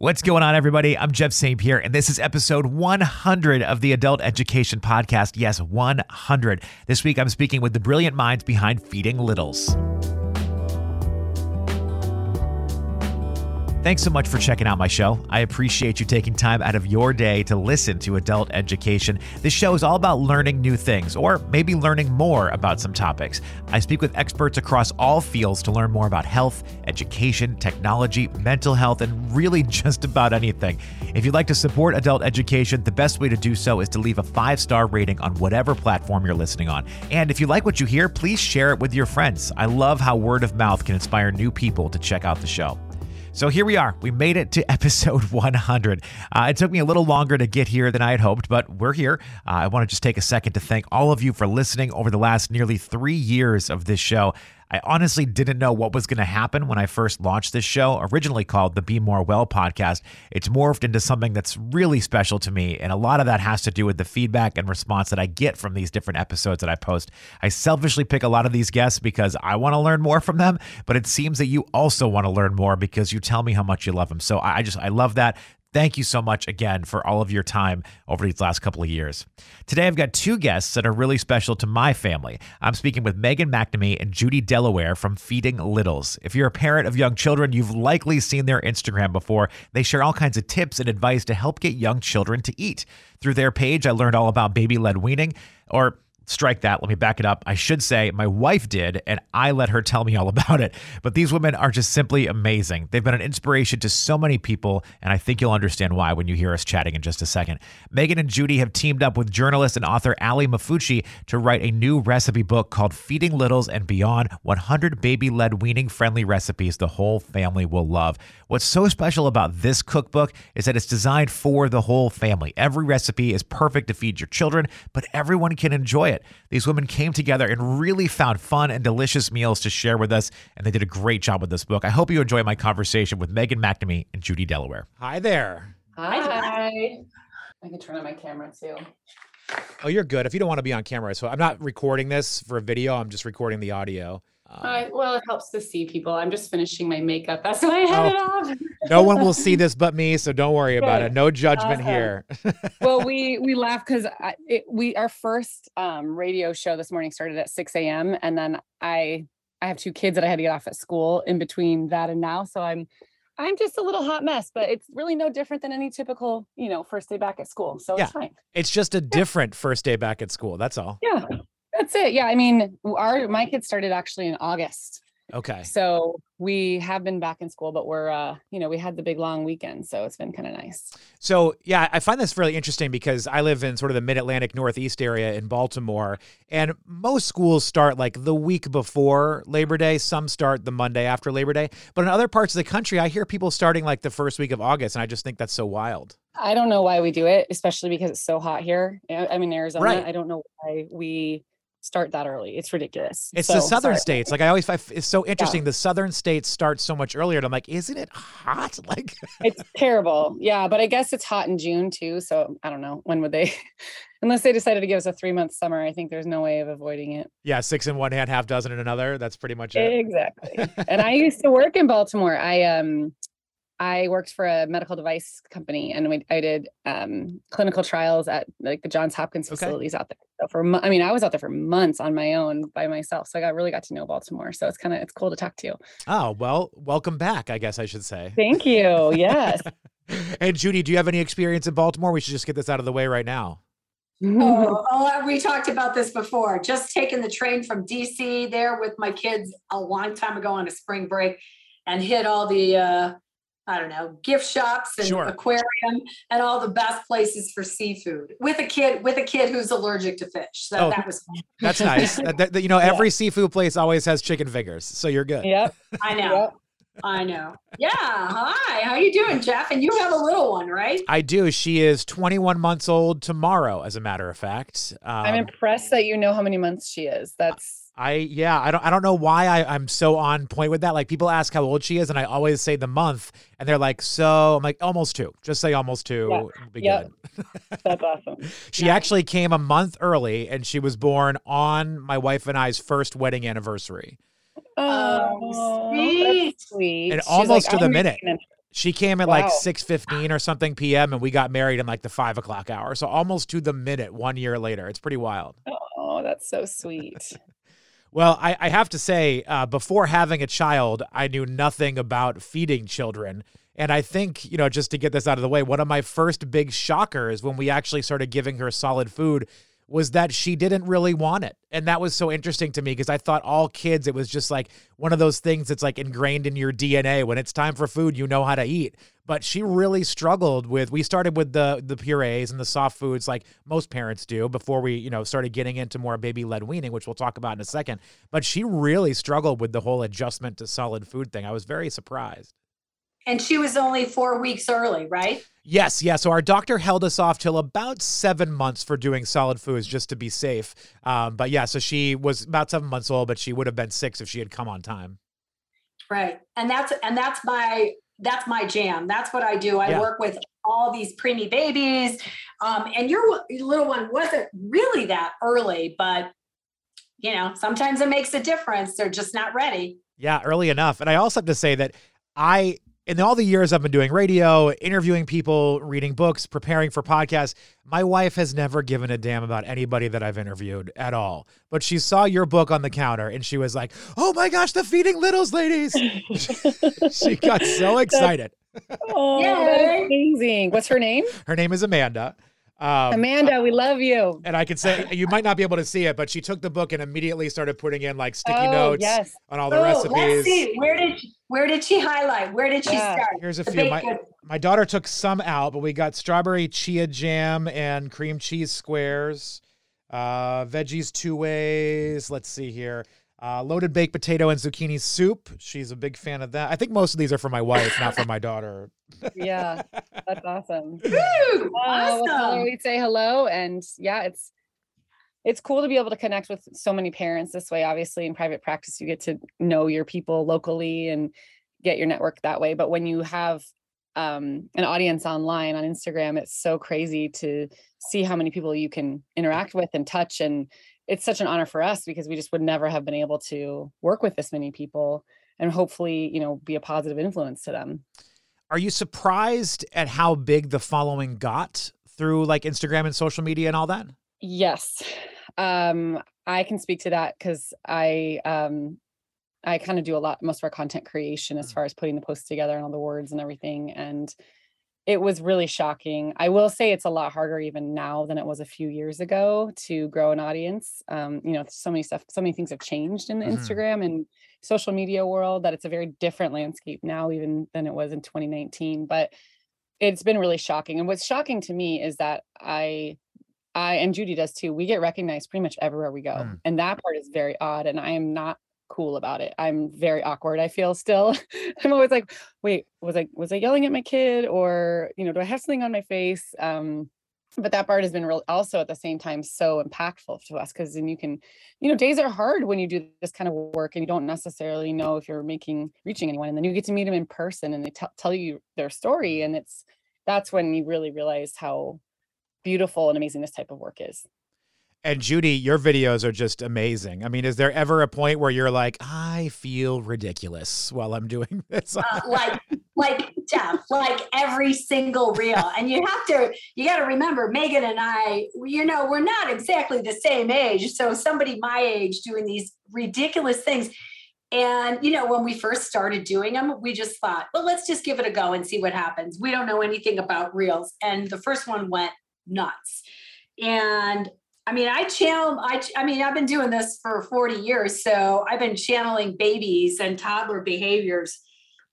What's going on, everybody? I'm Jeff St. Pierre, and this is episode 100 of the Adult Education Podcast. Yes, 100. This week, I'm speaking with the brilliant minds behind Feeding Littles. Thanks so much for checking out my show. I appreciate you taking time out of your day to listen to adult education. This show is all about learning new things, or maybe learning more about some topics. I speak with experts across all fields to learn more about health, education, technology, mental health, and really just about anything. If you'd like to support adult education, the best way to do so is to leave a five star rating on whatever platform you're listening on. And if you like what you hear, please share it with your friends. I love how word of mouth can inspire new people to check out the show. So here we are. We made it to episode 100. Uh, it took me a little longer to get here than I had hoped, but we're here. Uh, I want to just take a second to thank all of you for listening over the last nearly three years of this show. I honestly didn't know what was going to happen when I first launched this show, originally called the Be More Well podcast. It's morphed into something that's really special to me, and a lot of that has to do with the feedback and response that I get from these different episodes that I post. I selfishly pick a lot of these guests because I want to learn more from them, but it seems that you also want to learn more because you tell me how much you love them. So I just, I love that. Thank you so much again for all of your time over these last couple of years. Today, I've got two guests that are really special to my family. I'm speaking with Megan McNamee and Judy Delaware from Feeding Littles. If you're a parent of young children, you've likely seen their Instagram before. They share all kinds of tips and advice to help get young children to eat. Through their page, I learned all about baby led weaning, or strike that. Let me back it up. I should say my wife did, and I let her tell me all about it. But these women are just simply amazing. They've been an inspiration to so many people, and I think you'll understand why when you hear us chatting in just a second. Megan and Judy have teamed up with journalist and author Ali Maffucci to write a new recipe book called Feeding Littles and Beyond 100 Baby Led Weaning Friendly Recipes the Whole Family Will Love. What's so special about this cookbook is that it's designed for the whole family. Every recipe is perfect to feed your children, but everyone can enjoy it. These women came together and really found fun and delicious meals to share with us, and they did a great job with this book. I hope you enjoy my conversation with Megan McNamee and Judy Delaware. Hi there. Hi. I can turn on my camera too. Oh, you're good. If you don't want to be on camera, so I'm not recording this for a video. I'm just recording the audio. Um, Hi. Well, it helps to see people. I'm just finishing my makeup. That's why I had it off. no one will see this but me, so don't worry about it. No judgment Awesome. here. well, we we laugh because we our first um, radio show this morning started at 6 a.m. and then I I have two kids that I had to get off at school in between that and now, so I'm I'm just a little hot mess, but it's really no different than any typical you know first day back at school, so Yeah. it's fine. it's just a different first day back at school. That's all. Yeah, that's it. Yeah, I mean, our my kids started actually in August. Okay. So we have been back in school, but we're uh, you know, we had the big long weekend, so it's been kind of nice. So, yeah, I find this really interesting because I live in sort of the mid Atlantic Northeast area in Baltimore, and most schools start like the week before Labor Day. Some start the Monday after Labor Day. But in other parts of the country, I hear people starting like the first week of August, and I just think that's so wild. I don't know why we do it, especially because it's so hot here. I- I'm in Arizona. Right. I don't know why we start that early. It's ridiculous. It's So, the southern sorry. states. Like I always find it's so interesting. The southern states start so much earlier. And I'm like, isn't it hot? Like, It's terrible. Yeah, but I guess it's hot in June too. So I don't know when would they, unless they decided to give us a three month summer. I think there's no way of avoiding it. yeah, six in one hand, half dozen in another. That's pretty much it. Exactly. and I used to work in Baltimore. I um I worked for a medical device company and we, I did um clinical trials at like the Johns Hopkins Okay. facilities out there. So for I mean, I was out there for months on my own by myself. So I got really got to know Baltimore. So it's kind of it's cool to talk to you. Oh well, welcome back. I guess I should say. Thank you. Yes. and Judy, do you have any experience in Baltimore? We should just get this out of the way right now. Oh, oh, we talked about this before. Just taking the train from DC there with my kids a long time ago on a spring break and hit all the uh I don't know, gift shops and Sure. aquarium and all the best places for seafood with a kid with a kid who's allergic to fish. So Oh. that was fun. That's nice. That- that- you know, Yeah. every seafood place always has chicken fingers, so you're good. yep. I know. Yep. I know. Yeah. Hi. How you doing, Jeff? And you have a little one, right? I do. She is 21 months old tomorrow, as a matter of fact. Um, I'm impressed that you know how many months she is. That's I yeah, I don't I don't know why I, I'm so on point with that. Like people ask how old she is, and I always say the month, and they're like, so I'm like almost two. Just say almost two. Yeah. it'll be Yep. good. that's awesome. She actually came a month early, and she was born on my wife and I's first wedding anniversary. Oh, oh sweet. sweet. And She's almost to "I'm the minute. an She came at like Wow. six fifteen or something p.m. and we got married in like the five o'clock hour. So almost to the minute. One year later, it's pretty wild. Oh, that's so sweet. Well, I, I have to say, uh, before having a child, I knew nothing about feeding children. And I think, you know, just to get this out of the way, one of my first big shockers when we actually started giving her solid food was that she didn't really want it. And that was so interesting to me because I thought all kids, it was just like one of those things that's like ingrained in your DNA. When it's time for food, you know how to eat. But she really struggled with we started with the the purees and the soft foods like most parents do before we, you know, started getting into more baby led weaning, which we'll talk about in a second. But she really struggled with the whole adjustment to solid food thing. I was very surprised. And she was only four weeks early, right? Yes, yeah. So our doctor held us off till about seven months for doing solid foods just to be safe. Um, but yeah, so she was about seven months old, but she would have been six if she had come on time. Right. And that's and that's my that's my jam. That's what I do. I Yeah. work with all these preemie babies. Um, and your, your little one wasn't really that early, but you know, sometimes it makes a difference. They're just not ready. Yeah, early enough. And I also have to say that I, in all the years I've been doing radio, interviewing people, reading books, preparing for podcasts, my wife has never given a damn about anybody that I've interviewed at all. But she saw your book on the counter and she was like, oh my gosh, the Feeding Littles ladies. she got so excited. Oh, amazing. What's her name? Her name is Amanda. Um, Amanda, we love you. and I can say you might not be able to see it, but she took the book and immediately started putting in like sticky oh, notes yes. on all the Oh, recipes. let's see. Where did where did she highlight? Where did she Yeah. start? Here's a The few. My, good- my daughter took some out, but we got strawberry chia jam and cream cheese squares, uh, veggies two ways. Let's see here. Uh, loaded baked potato and zucchini soup. She's a big fan of that. I think most of these are for my wife, not for my daughter. Yeah, that's awesome. Woo, Oh, well, awesome. we say hello, and yeah, it's it's cool to be able to connect with so many parents this way. Obviously, in private practice, you get to know your people locally and get your network that way. But when you have um, an audience online on Instagram, it's so crazy to see how many people you can interact with and touch. And it's such an honor for us because we just would never have been able to work with this many people and hopefully, you know, be a positive influence to them. Are you surprised at how big the following got through like Instagram and social media and all that? Yes. Um, I can speak to that because I um I kind of do a lot most of our content creation as Mm. far as putting the posts together and all the words and everything. And it was really shocking. I will say it's a lot harder even now than it was a few years ago to grow an audience. Um, you know, so many stuff, so many things have changed in the Mhm. Instagram and social media world that it's a very different landscape now, even than it was in 2019. But it's been really shocking. And what's shocking to me is that I I and Judy does too. We get recognized pretty much everywhere we go. Mm. And that part is very odd. And I am not cool about it. I'm very awkward. I feel still. I'm always like, wait, was I was I yelling at my kid or, you know, do I have something on my face? Um, but that part has been real also at the same time so impactful to us because then you can, you know, days are hard when you do this kind of work and you don't necessarily know if you're making reaching anyone. And then you get to meet them in person and they tell tell you their story. And it's that's when you really realize how beautiful and amazing this type of work is. And Judy, your videos are just amazing. I mean, is there ever a point where you're like, I feel ridiculous while I'm doing this? Uh, like like Jeff, like every single reel. And you have to, you got to remember, Megan and I, you know, we're not exactly the same age. So somebody my age doing these ridiculous things. And, you know, when we first started doing them, we just thought, well, let's just give it a go and see what happens. We don't know anything about reels. And the first one went nuts. And I mean, I channel, I, I mean, I've been doing this for 40 years. So I've been channeling babies and toddler behaviors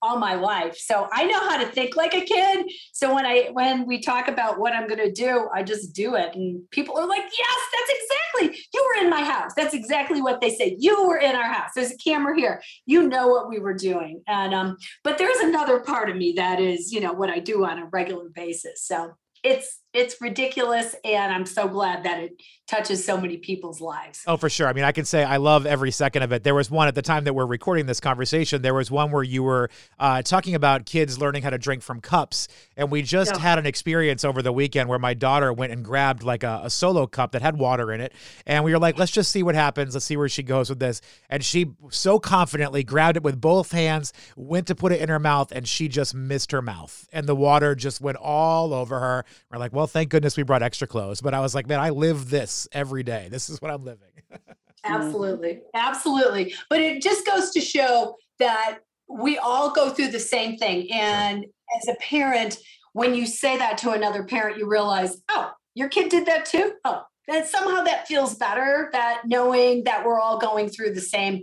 all my life. So I know how to think like a kid. So when I when we talk about what I'm going to do, I just do it and people are like, "Yes, that's exactly. You were in my house. That's exactly what they say. You were in our house. There's a camera here. You know what we were doing." And um but there's another part of me that is, you know, what I do on a regular basis. So it's it's ridiculous and i'm so glad that it touches so many people's lives. Oh for sure. I mean i can say i love every second of it. There was one at the time that we're recording this conversation there was one where you were uh, talking about kids learning how to drink from cups and we just yeah. had an experience over the weekend where my daughter went and grabbed like a, a solo cup that had water in it and we were like let's just see what happens. Let's see where she goes with this. And she so confidently grabbed it with both hands went to put it in her mouth and she just missed her mouth and the water just went all over her. We're like well thank goodness we brought extra clothes. But I was like, man, I live this every day. This is what I'm living. absolutely. Absolutely. But it just goes to show that we all go through the same thing. And as a parent, when you say that to another parent, you realize, oh, your kid did that too. Oh, that somehow that feels better that knowing that we're all going through the same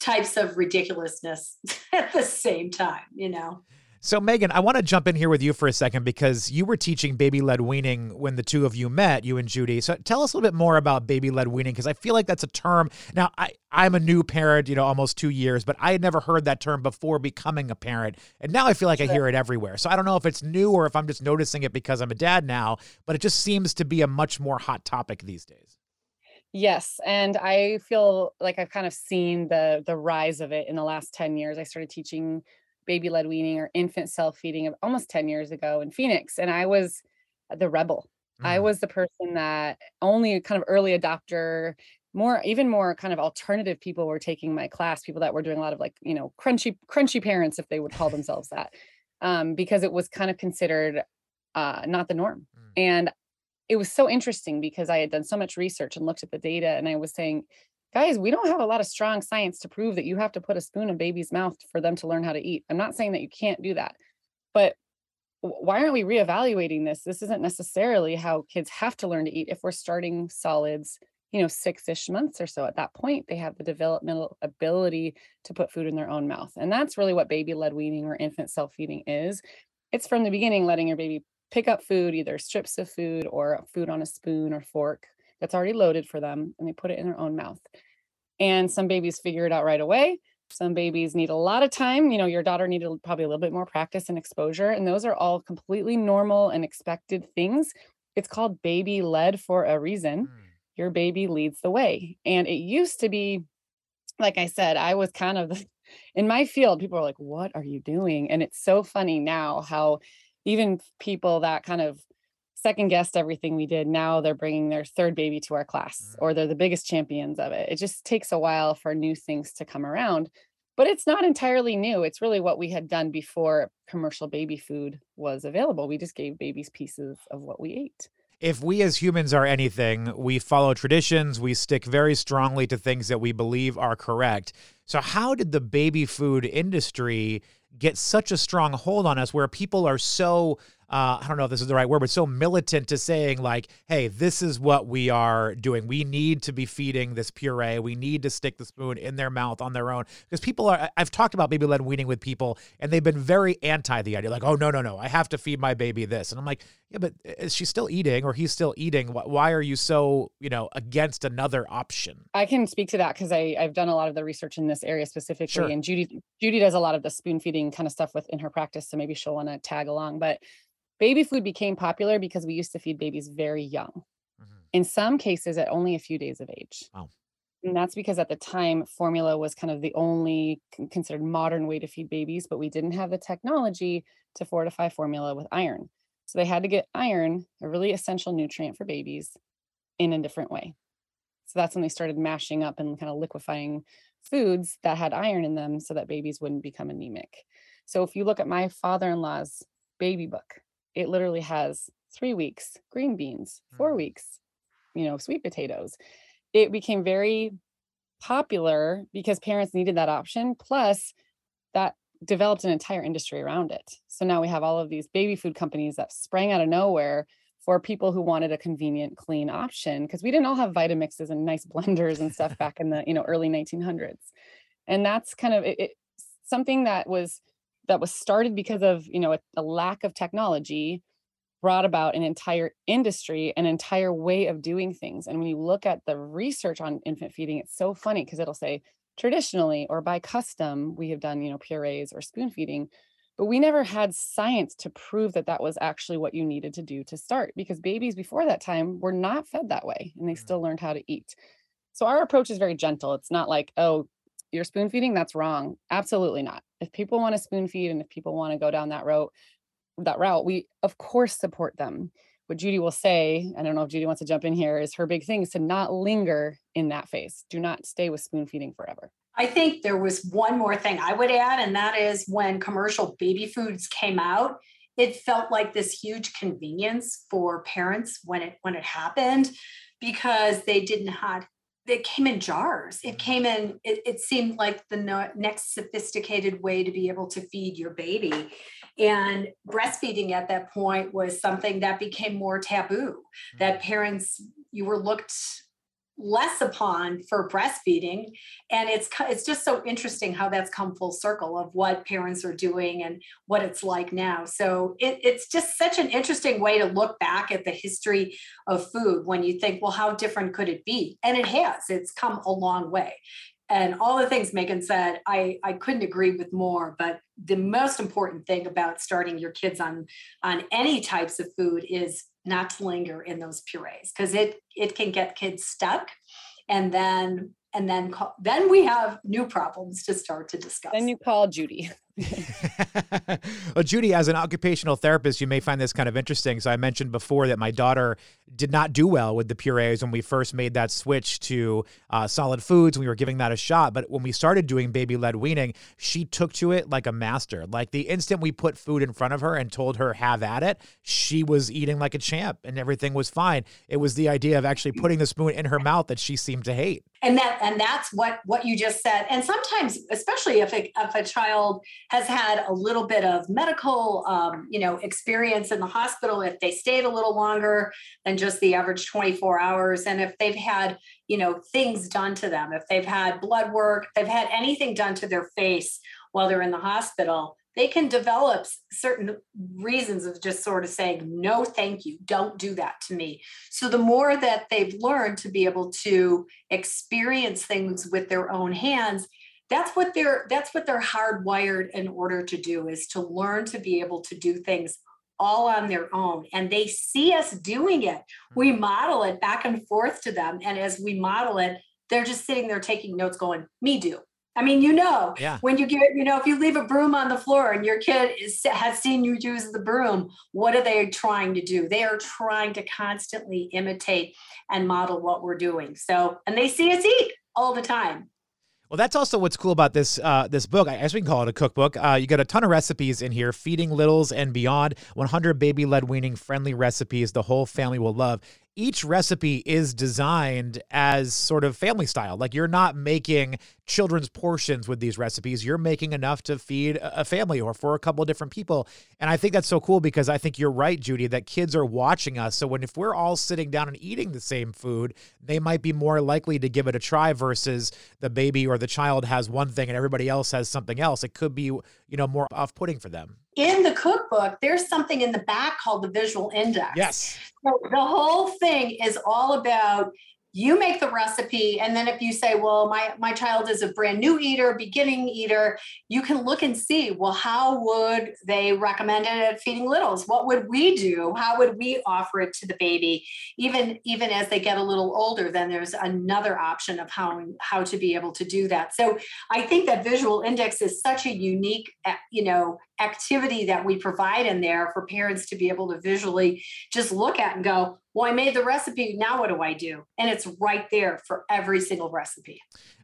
types of ridiculousness at the same time, you know. So, Megan, I want to jump in here with you for a second because you were teaching baby led weaning when the two of you met, you and Judy. So, tell us a little bit more about baby led weaning because I feel like that's a term. Now, I, I'm a new parent, you know, almost two years, but I had never heard that term before becoming a parent. And now I feel like I hear it everywhere. So, I don't know if it's new or if I'm just noticing it because I'm a dad now, but it just seems to be a much more hot topic these days. Yes, and I feel like I've kind of seen the the rise of it in the last 10 years. I started teaching baby led weaning or infant self feeding of almost 10 years ago in Phoenix. And I was the rebel. Mm. I was the person that only kind of early adopter, more, even more kind of alternative people were taking my class, people that were doing a lot of like, you know, crunchy, crunchy parents, if they would call themselves that, um, because it was kind of considered uh, not the norm. Mm. And it was so interesting because I had done so much research and looked at the data and I was saying, guys, we don't have a lot of strong science to prove that you have to put a spoon in baby's mouth for them to learn how to eat. I'm not saying that you can't do that, but why aren't we reevaluating this? This isn't necessarily how kids have to learn to eat if we're starting solids, you know, six ish months or so. At that point, they have the developmental ability to put food in their own mouth. And that's really what baby led weaning or infant self feeding is. It's from the beginning letting your baby pick up food, either strips of food or food on a spoon or fork that's already loaded for them and they put it in their own mouth. And some babies figure it out right away. Some babies need a lot of time. You know, your daughter needed probably a little bit more practice and exposure. And those are all completely normal and expected things. It's called baby led for a reason. Mm. Your baby leads the way. And it used to be, like I said, I was kind of the, in my field, people are like, what are you doing? And it's so funny now how even people that kind of second guessed everything we did. Now they're bringing their third baby to our class, or mm. they're the biggest champions of it. It just takes a while for new things to come around, but it's not entirely new. It's really what we had done before commercial baby food was available. We just gave babies pieces of what we ate. If we as humans are anything, we follow traditions, we stick very strongly to things that we believe are correct. So, how did the baby food industry get such a strong hold on us where people are so uh, I don't know if this is the right word, but so militant to saying like, hey, this is what we are doing. We need to be feeding this puree. We need to stick the spoon in their mouth on their own because people are. I've talked about baby led weaning with people, and they've been very anti the idea. Like, oh no, no, no, I have to feed my baby this, and I'm like, yeah, but is she still eating or he's still eating? Why are you so you know against another option? I can speak to that because I've done a lot of the research in this area specifically, sure. and Judy Judy does a lot of the spoon feeding kind of stuff within her practice, so maybe she'll want to tag along, but baby food became popular because we used to feed babies very young. Mm-hmm. In some cases, at only a few days of age. Wow. And that's because at the time, formula was kind of the only considered modern way to feed babies, but we didn't have the technology to fortify formula with iron. So they had to get iron, a really essential nutrient for babies, in a different way. So that's when they started mashing up and kind of liquefying foods that had iron in them so that babies wouldn't become anemic. So if you look at my father in law's baby book, it literally has three weeks green beans, four mm. weeks, you know, sweet potatoes. It became very popular because parents needed that option. Plus, that developed an entire industry around it. So now we have all of these baby food companies that sprang out of nowhere for people who wanted a convenient, clean option because we didn't all have Vitamixes and nice blenders and stuff back in the you know early 1900s. And that's kind of it, it, something that was that was started because of you know a, a lack of technology brought about an entire industry an entire way of doing things and when you look at the research on infant feeding it's so funny because it'll say traditionally or by custom we have done you know purees or spoon feeding but we never had science to prove that that was actually what you needed to do to start because babies before that time were not fed that way and they still learned how to eat. So our approach is very gentle. It's not like, oh, you're spoon feeding, that's wrong. Absolutely not. If people want to spoon feed and if people want to go down that route, that route, we of course support them. What Judy will say, I don't know if Judy wants to jump in here, is her big thing is to not linger in that phase. Do not stay with spoon feeding forever. I think there was one more thing I would add, and that is when commercial baby foods came out, it felt like this huge convenience for parents when it when it happened because they didn't have it came in jars. It mm-hmm. came in it, it seemed like the no, next sophisticated way to be able to feed your baby. And breastfeeding at that point was something that became more taboo that mm-hmm. parents you were looked less upon for breastfeeding. And it's it's just so interesting how that's come full circle of what parents are doing and what it's like now. So it, it's just such an interesting way to look back at the history of food when you think well how different could it be? And it has it's come a long way. And all the things megan said i i couldn't agree with more but the most important thing about starting your kids on on any types of food is not to linger in those purees because it it can get kids stuck and then and then call, then we have new problems to start to discuss Then you call Judy. well, Judy, as an occupational therapist, you may find this kind of interesting. So I mentioned before that my daughter did not do well with the purees when we first made that switch to uh, solid foods. We were giving that a shot, but when we started doing baby-led weaning, she took to it like a master. Like the instant we put food in front of her and told her have at it, she was eating like a champ, and everything was fine. It was the idea of actually putting the spoon in her mouth that she seemed to hate. and that and that's what what you just said and sometimes especially if a, if a child has had a little bit of medical um, you know experience in the hospital if they stayed a little longer than just the average 24 hours and if they've had you know things done to them. If they've had blood work they've had anything done to their face while they're in the hospital they can develop certain reasons of just sort of saying no thank you. Don't do that to me. So the more that they've learned to be able to experience things with their own hands that's what they're that's what they're hardwired in order to do is to learn to be able to do things all on their own and they see us doing it. We mm-hmm. model it back and forth to them and as we model it they're just sitting there taking notes going me do. I mean you know Yeah. when you get you know if you leave a broom on the floor and your kid is, has seen you use the broom what are they trying to do? They are trying to constantly imitate and model what we're doing. So and they see us eat all the time Well, that's also what's cool about this uh, this book. I guess we can call it a cookbook. Uh, you got a ton of recipes in here, feeding littles and beyond. 100 baby led weaning friendly recipes the whole family will love. Each recipe is designed as sort of family style. Like you're not making children's portions with these recipes. You're making enough to feed a family or for a couple of different people. And I think that's so cool because I think you're right, Judy, that kids are watching us. So when if we're all sitting down and eating the same food, they might be more likely to give it a try versus the baby or the child has one thing and everybody else has something else. It could be, you know, more off-putting for them. in the cookbook there's something in the back called the visual index Yes. So the whole thing is all about you make the recipe and then if you say well my my child is a brand new eater beginning eater you can look and see well how would they recommend it at feeding littles? What would we do? How would we offer it to the baby? Even even as they get a little older then there's another option of how how to be able to do that. So i think that visual index is such a unique uh, you know activity that we provide in there for parents to be able to visually just look at and go, well, I made the recipe. Now what do I do? And it's right there for every single recipe.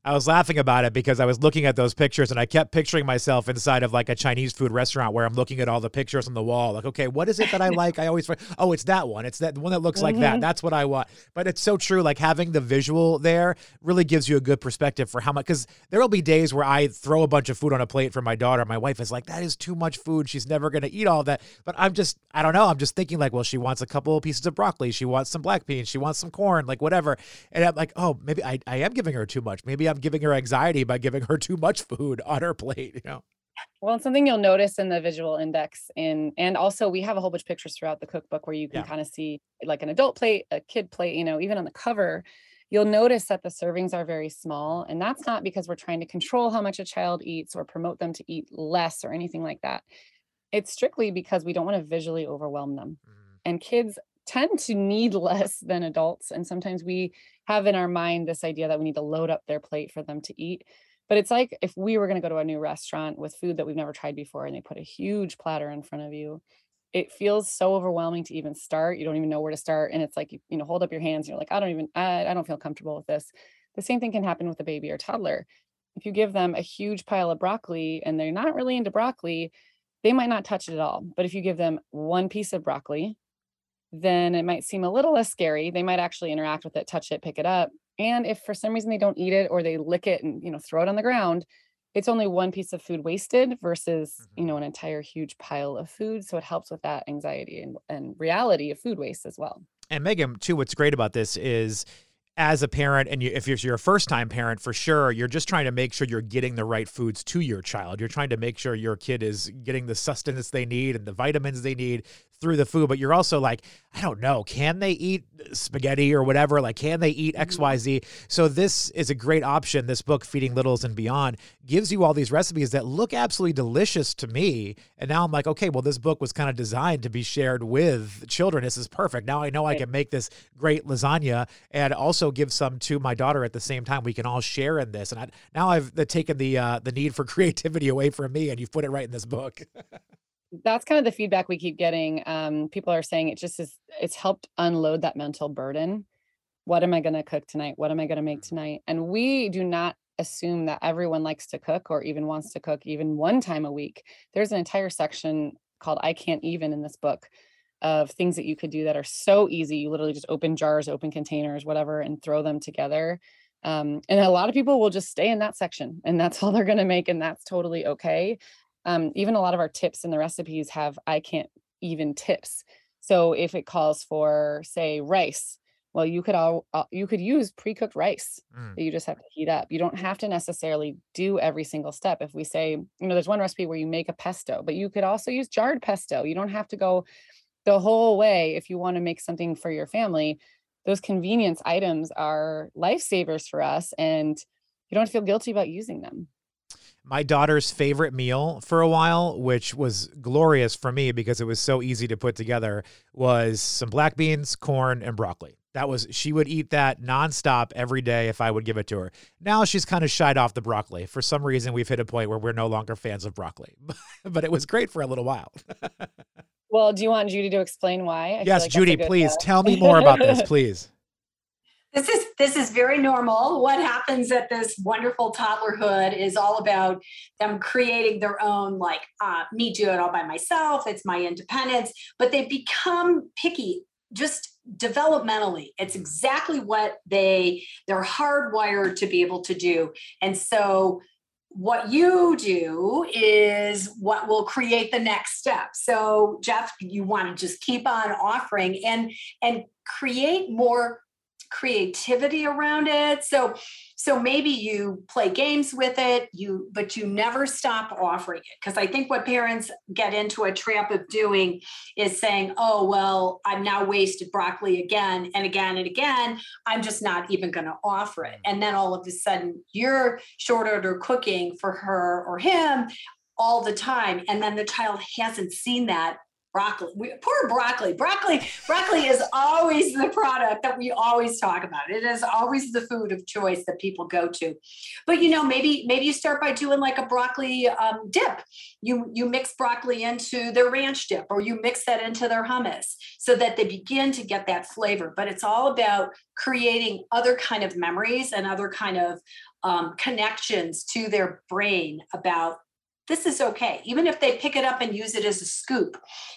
I was laughing about it because I was looking at those pictures and I kept picturing myself inside of like a Chinese food restaurant where I'm looking at all the pictures on the wall. Like, okay, what is it that I like? I always, oh, it's that one. It's that one that looks like that. Mhm. That's what I want. But it's so true. Like having the visual there really gives you a good perspective for how much, because there will be days where I throw a bunch of food on a plate for my daughter. My wife is like, that is too much food. She's never going to eat all that. But I'm just, I don't know. I'm just thinking like, well, she wants a couple of pieces of broccoli. She wants some black beans. She wants some corn, like whatever. And I'm like, oh, maybe I, I am giving her too much. Maybe I'm giving her anxiety by giving her too much food on her plate, you know? Well, something you'll notice in the visual index in and also we have a whole bunch of pictures throughout the cookbook where you can Yeah. kind of see like an adult plate, a kid plate, you know, even on the cover, you'll notice that the servings are very small. And that's not because we're trying to control how much a child eats or promote them to eat less or anything like that. it's strictly because we don't want to visually overwhelm them. Mm. And kids tend to need less than adults. And sometimes we have in our mind this idea that we need to load up their plate for them to eat. But it's like if we were going to go to a new restaurant with food that we've never tried before and they put a huge platter in front of you, it feels so overwhelming to even start. You don't even know where to start. And it's like, you, you know, hold up your hands. And you're like, I don't even, I, I don't feel comfortable with this. The same thing can happen with a baby or toddler. If you give them a huge pile of broccoli and they're not really into broccoli, they might not touch it at all. But if you give them one piece of broccoli, then it might seem a little less scary. They might actually interact with it, touch it, pick it up. And if for some reason they don't eat it or they lick it and you know throw it on the ground, it's only one piece of food wasted versus mm-hmm. you know an entire huge pile of food. So it helps with that anxiety and, and reality of food waste as well. And Megan, too, what's great about this is as a parent and you, if you're, you're a first time parent for sure you're just trying to make sure you're getting the right foods to your child you're trying to make sure your kid is getting the sustenance they need and the vitamins they need through the food, but you're also like, I don't know, can they eat spaghetti or whatever? Like, can they eat mm-hmm. XYZ? So, this is a great option. This book, Feeding Littles and Beyond, gives you all these recipes that look absolutely delicious to me. And now I'm like, okay, well, this book was kind of designed to be shared with children. This is perfect. Now I know I can make this great lasagna and also give some to my daughter at the same time. We can all share in this. And I, now I've taken the uh, the need for creativity away from me, and you've put it right in this book. that's kind of the feedback we keep getting. Um, people are saying it just is, it's helped unload that mental burden. What am I going to cook tonight? What am I going to make tonight? And we do not assume that everyone likes to cook or even wants to cook even one time a week. There's an entire section called I Can't Even in this book of things that you could do that are so easy. You literally just open jars, open containers, whatever, and throw them together. Um, and a lot of people will just stay in that section and that's all they're going to make. And that's totally okay um, even a lot of our tips in the recipes have I can't even tips. So if it calls for say rice, well you could all uh, you could use pre-cooked rice mm. that you just have to heat up. You don't have to necessarily do every single step. If we say, you know, there's one recipe where you make a pesto, but you could also use jarred pesto. You don't have to go the whole way if you want to make something for your family. Those convenience items are lifesavers for us and you don't feel guilty about using them my daughter's favorite meal for a while, which was glorious for me because it was so easy to put together, was some black beans, corn, and broccoli. That was she would eat that nonstop every day if I would give it to her. Now she's kind of shied off the broccoli. For some reason, we've hit a point where we're no longer fans of broccoli, but it was great for a little while. well, do you want Judy to explain why? I yes, like Judy, please tell me more about this, please. This is this is very normal. What happens at this wonderful toddlerhood is all about them creating their own, like uh, me do it all by myself. It's my independence, but they become picky just developmentally. It's exactly what they they're hardwired to be able to do, and so what you do is what will create the next step so jeff you want to just keep on offering and and create more creativity around it. So so maybe you play games with it you but you never stop offering it. Because i think what parents get into a trap of doing is saying oh well i'm now wasted broccoli again and again and again. I'm just not even going to offer it. Mm. And then all of a sudden you're short order cooking for her or him all the time. And then the child hasn't seen that broccoli. We, poor broccoli. Broccoli. Broccoli is always the product that we always talk about. It is always the food of choice that people go to. But you know, maybe maybe you start by doing like a broccoli um, dip. You you mix broccoli into their ranch dip, or you mix that into their hummus, so that they begin to get that flavor. But it's all about creating other kind of memories and other kind of um, connections to their brain about this is okay. Even if they pick it up and use it as a scoop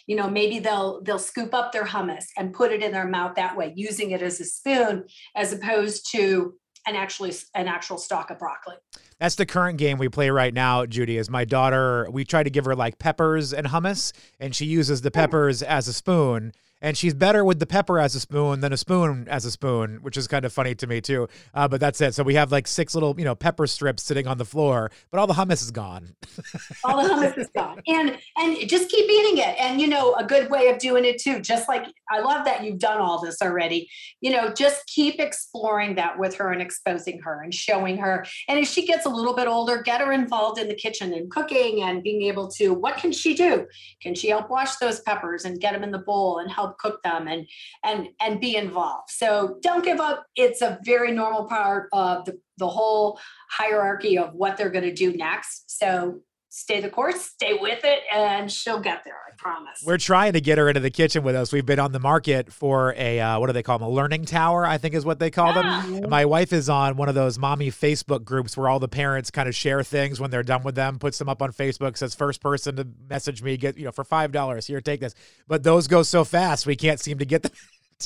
you know maybe they'll they'll scoop up their hummus and put it in their mouth that way using it as a spoon as opposed to an actually an actual stalk of broccoli. That's the current game we play right now judy is my daughter we try to give her like peppers and hummus and she uses the oh. peppers as a spoon and she's better with the pepper as a spoon than a spoon as a spoon, which is kind of funny to me too. Uh, but that's it. So we have like six little, you know, pepper strips sitting on the floor, but all the hummus is gone. all the hummus is gone, and and just keep eating it. And you know, a good way of doing it too. Just like I love that you've done all this already. You know, just keep exploring that with her and exposing her and showing her. And as she gets a little bit older, get her involved in the kitchen and cooking and being able to. What can she do? Can she help wash those peppers and get them in the bowl and help cook them and and and be involved? So don't give up. It's a very normal part of the the whole hierarchy of what they're going to do next. So stay the course, stay with it, and she'll get there. I promise. We're trying to get her into the kitchen with us. We've been on the market for a uh, what do they call them? A learning tower, I think is what they call Yeah. them. My wife is on one of those mommy Facebook groups where all the parents kind of share things when they're done with them, puts them up on Facebook, says first person to message me get you know for five dollars here, take this. But those go so fast we can't seem to get them.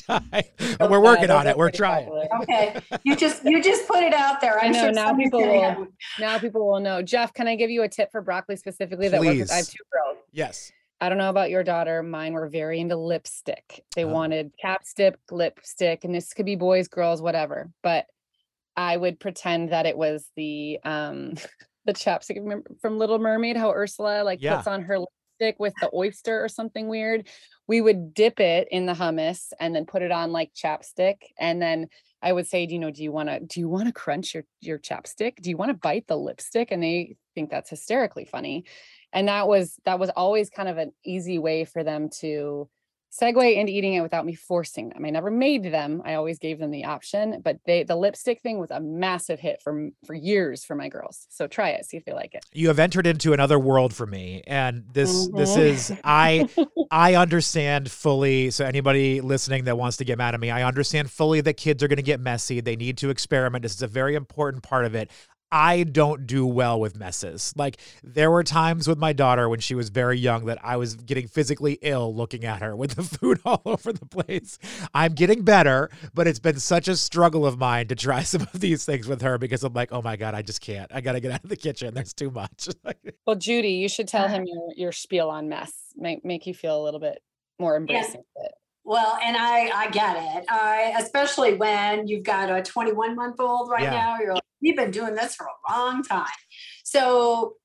In time. But we're working on it. We're trying. popular. Okay, you just you just put it out there. I I'm know, sure now people will- have- Now people will know. Jeff, can I give you a tip for broccoli specifically that works? with- I have two girls. Yes. I don't know about your daughter. Mine were very into lipstick. They Oh. wanted capstick, lipstick, and this could be boys, girls, whatever. But I would pretend that it was the um the chapstick from Little Mermaid, how Ursula like Yeah. puts on her lipstick with the oyster or something weird. We would dip it in the hummus and then put it on like chapstick. And then I would say, you know, do you want to do you want to crunch your your chapstick? Do you want to bite the lipstick? And they think that's hysterically funny and that was that was always kind of an easy way for them to segue into eating it without me forcing them. I never made them. I always gave them the option, but they the lipstick thing was a massive hit for for years for my girls. So try it, see if they like it. you have entered into another world for me and this this Mhm. is i i understand fully so anybody listening that wants to get mad at me i understand fully that kids are going to get messy they need to experiment this is a very important part of it I don't do well with messes. Like there were times with my daughter when she was very young that I was getting physically ill looking at her with the food all over the place. I'm getting better, but it's been such a struggle of mine to try some of these things with her because I'm like, oh my god, I just can't. I got to get out of the kitchen. There's too much. Well, Judy, you should tell him your your spiel on mess. Make make you feel a little bit more embracing of it. Well, and I I get it. I especially when you've got a 21 month old right Yeah. now. You're like, we've been doing this for a long time. So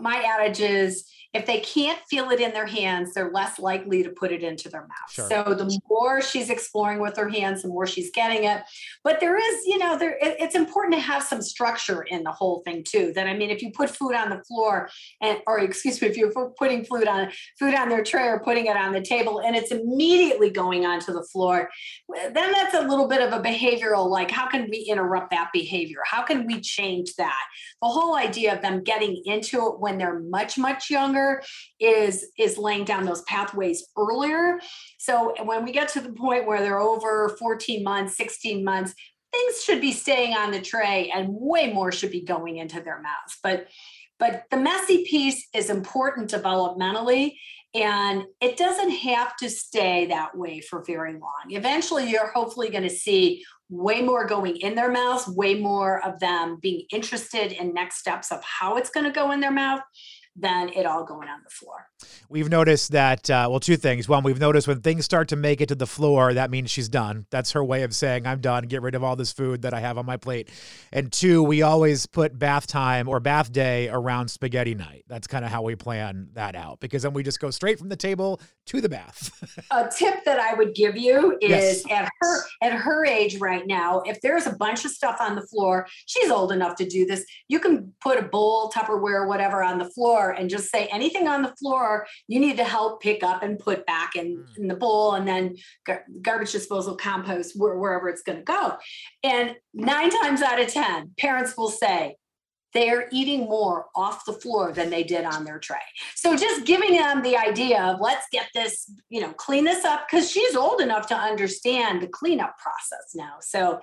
my adage is if they can't feel it in their hands, they're less likely to put it into their mouth. Sure. So the more she's exploring with her hands, the more she's getting it. But there is, you know, there it- it's important to have some structure in the whole thing too. That I mean, if you put food on the floor and or excuse me, if you're putting food on food on their tray or putting it on the table and it's immediately going onto the floor, then that's a little bit of a behavioral like how can we interrupt that behavior? How can we change that? The whole idea of them getting into it when they're much much younger is is laying down those pathways earlier. So when we get to the point where they're over 14 months, 16 months, things should be staying on the tray and way more should be going into their mouths. But but the messy piece is important developmentally and it doesn't have to stay that way for very long. Eventually, you're hopefully going to see way more going in their mouths, way more of them being interested in next steps of how it's going to go in their mouth than it all going on the floor. We've noticed that, uh, well, two things. One, we've noticed when things start to make it to the floor, that means she's done. That's her way of saying, I'm done. Get rid of all this food that I have on my plate. And two, we always put bath time or bath day around spaghetti night. That's kind of how we plan that out because then we just go straight from the table to the bath. a tip that I would give you is Yes. at her at her age right now, if there's a bunch of stuff on the floor, she's old enough to do this. You can put a bowl, Tupperware, whatever on the floor and just say anything on the floor you need to help pick up and put back in, Mm. in the bowl and then gar- garbage disposal compost where, wherever it's going to go. And nine times out of 10, parents will say, they're eating more off the floor than they did on their tray. So just giving them the idea of let's get this, you know, clean this up because she's old enough to understand the cleanup process now. So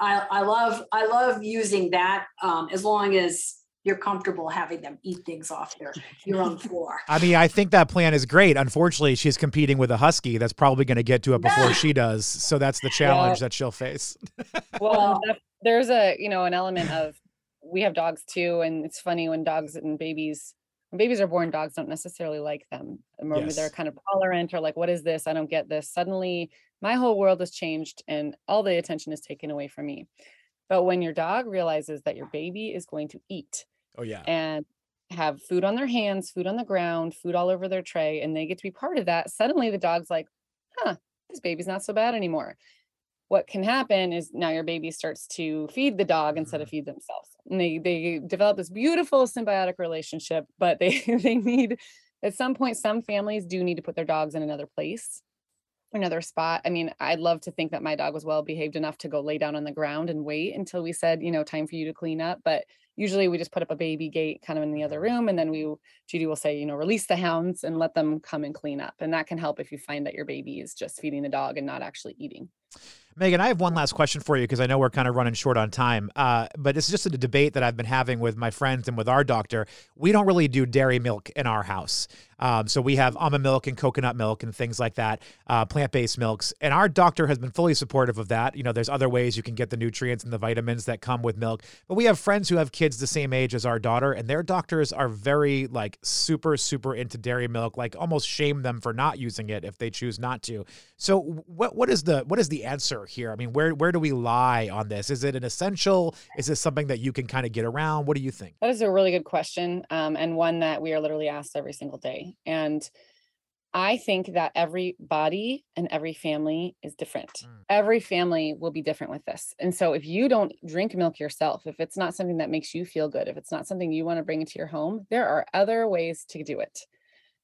I, I love I love using that um, as long as you're comfortable having them eat things off your your own floor. I mean, I think that plan is great. Unfortunately, she's competing with a husky that's probably going to get to it before she does. So that's the challenge that she'll face. Well, there's a you know an element of we have dogs too, and it's funny when dogs and babies when babies are born, dogs don't necessarily like them. Or Yes. they're kind of tolerant or like, what is this? I don't get this. Suddenly, my whole world has changed and all the attention is taken away from me. But when your dog realizes that your baby is going to eat Oh yeah. and have food on their hands, food on the ground, food all over their tray, and they get to be part of that, suddenly the dog's like, huh, this baby's not so bad anymore. What can happen is now your baby starts to feed the dog instead of mm-hmm. feed themselves. And they they develop this beautiful symbiotic relationship, but they they need at some point some families do need to put their dogs in another place another spot. I mean, I'd love to think that my dog was well behaved enough to go lay down on the ground and wait until we said, you know, time for you to clean up. But usually we just put up a baby gate kind of in the other room. And then we, Judy will say, you know, release the hounds and let them come and clean up. And that can help if you find that your baby is just feeding the dog and not actually eating. Megan, I have one last question for you because I know we're kind of running short on time. Uh, but it's just a debate that I've been having with my friends and with our doctor. We don't really do dairy milk in our house. Um, so we have almond milk and coconut milk and things like that, uh, plant based milks. And our doctor has been fully supportive of that. You know, there's other ways you can get the nutrients and the vitamins that come with milk. But we have friends who have kids the same age as our daughter, and their doctors are very, like, super, super into dairy milk, like almost shame them for not using it if they choose not to. So what what is the what is the answer here? I mean, where where do we lie on this? Is it an essential? Is this something that you can kind of get around? What do you think? That is a really good question, um, and one that we are literally asked every single day. And I think that every body and every family is different. Mm. Every family will be different with this. And so if you don't drink milk yourself, if it's not something that makes you feel good, if it's not something you want to bring into your home, there are other ways to do it.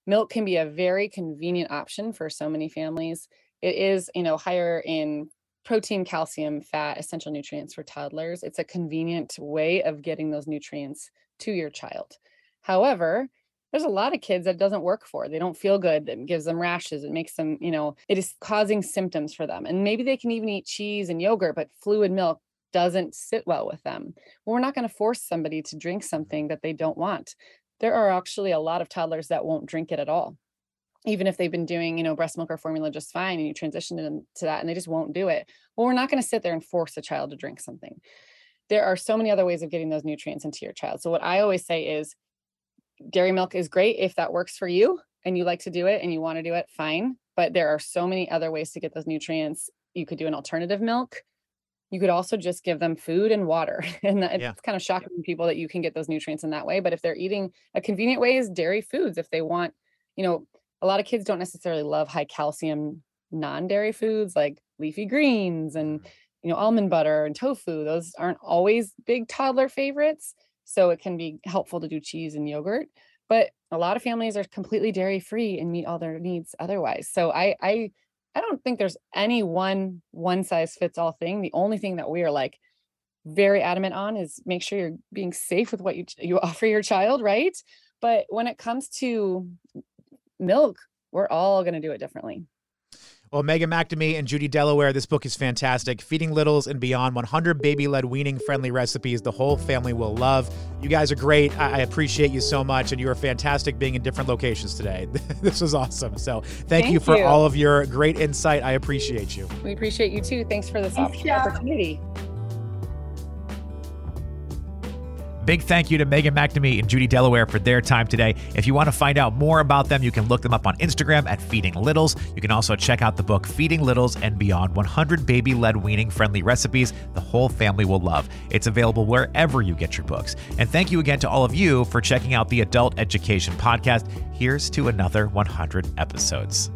Milk can be a very convenient option for so many families. It is, you know, higher in protein, calcium, fat, essential nutrients for toddlers. It's a convenient way of getting those nutrients to your child. However, there's a lot of kids that doesn't work for. They don't feel good. It gives them rashes. It makes them, you know, it is causing symptoms for them. And maybe they can even eat cheese and yogurt, but fluid milk doesn't sit well with them. Well, we're not going to force somebody to drink something that they don't want. There are actually a lot of toddlers that won't drink it at all. Even if they've been doing, you know, breast milk or formula just fine and you transition them to that and they just won't do it. Well, we're not going to sit there and force a child to drink something. There are so many other ways of getting those nutrients into your child. So what I always say is dairy milk is great if that works for you and you like to do it and you want to do it, fine. But there are so many other ways to get those nutrients. You could do an alternative milk. You could also just give them food and water. And that- Yeah. it's kind of shocking to people that you can get those nutrients in that way. But if they're eating a convenient way is dairy foods. If they want, you know, a lot of kids don't necessarily love high calcium non-dairy foods like leafy greens and mm-hmm. you know almond butter and tofu. Those aren't always big toddler favorites. So it can be helpful to do cheese and yogurt. But a lot of families are completely dairy free and meet all their needs otherwise. So I I I don't think there's any one one size fits all thing. The only thing that we are like very adamant on is make sure you're being safe with what you you offer your child, right? But when it comes to milk, we're all going to do it differently. Well, Megan McNamee and Judy Delaware, this book is fantastic. Feeding Littles and Beyond 100 baby led weaning friendly recipes the whole family will love. You guys are great. I, I appreciate you so much, and you are fantastic being in different locations today. this was awesome. So, thank, you for you. all of your great insight. I appreciate you. We appreciate you too. Thanks for this Thanks, opp- Jeff. opportunity. Big thank you to Megan McNamee and Judy Delaware for their time today. If you want to find out more about them, you can look them up on Instagram at Feeding Littles. You can also check out the book Feeding Littles and Beyond 100 Baby Led Weaning Friendly Recipes the whole family will love. It's available wherever you get your books. And thank you again to all of you for checking out the Adult Education Podcast. Here's to another 100 episodes.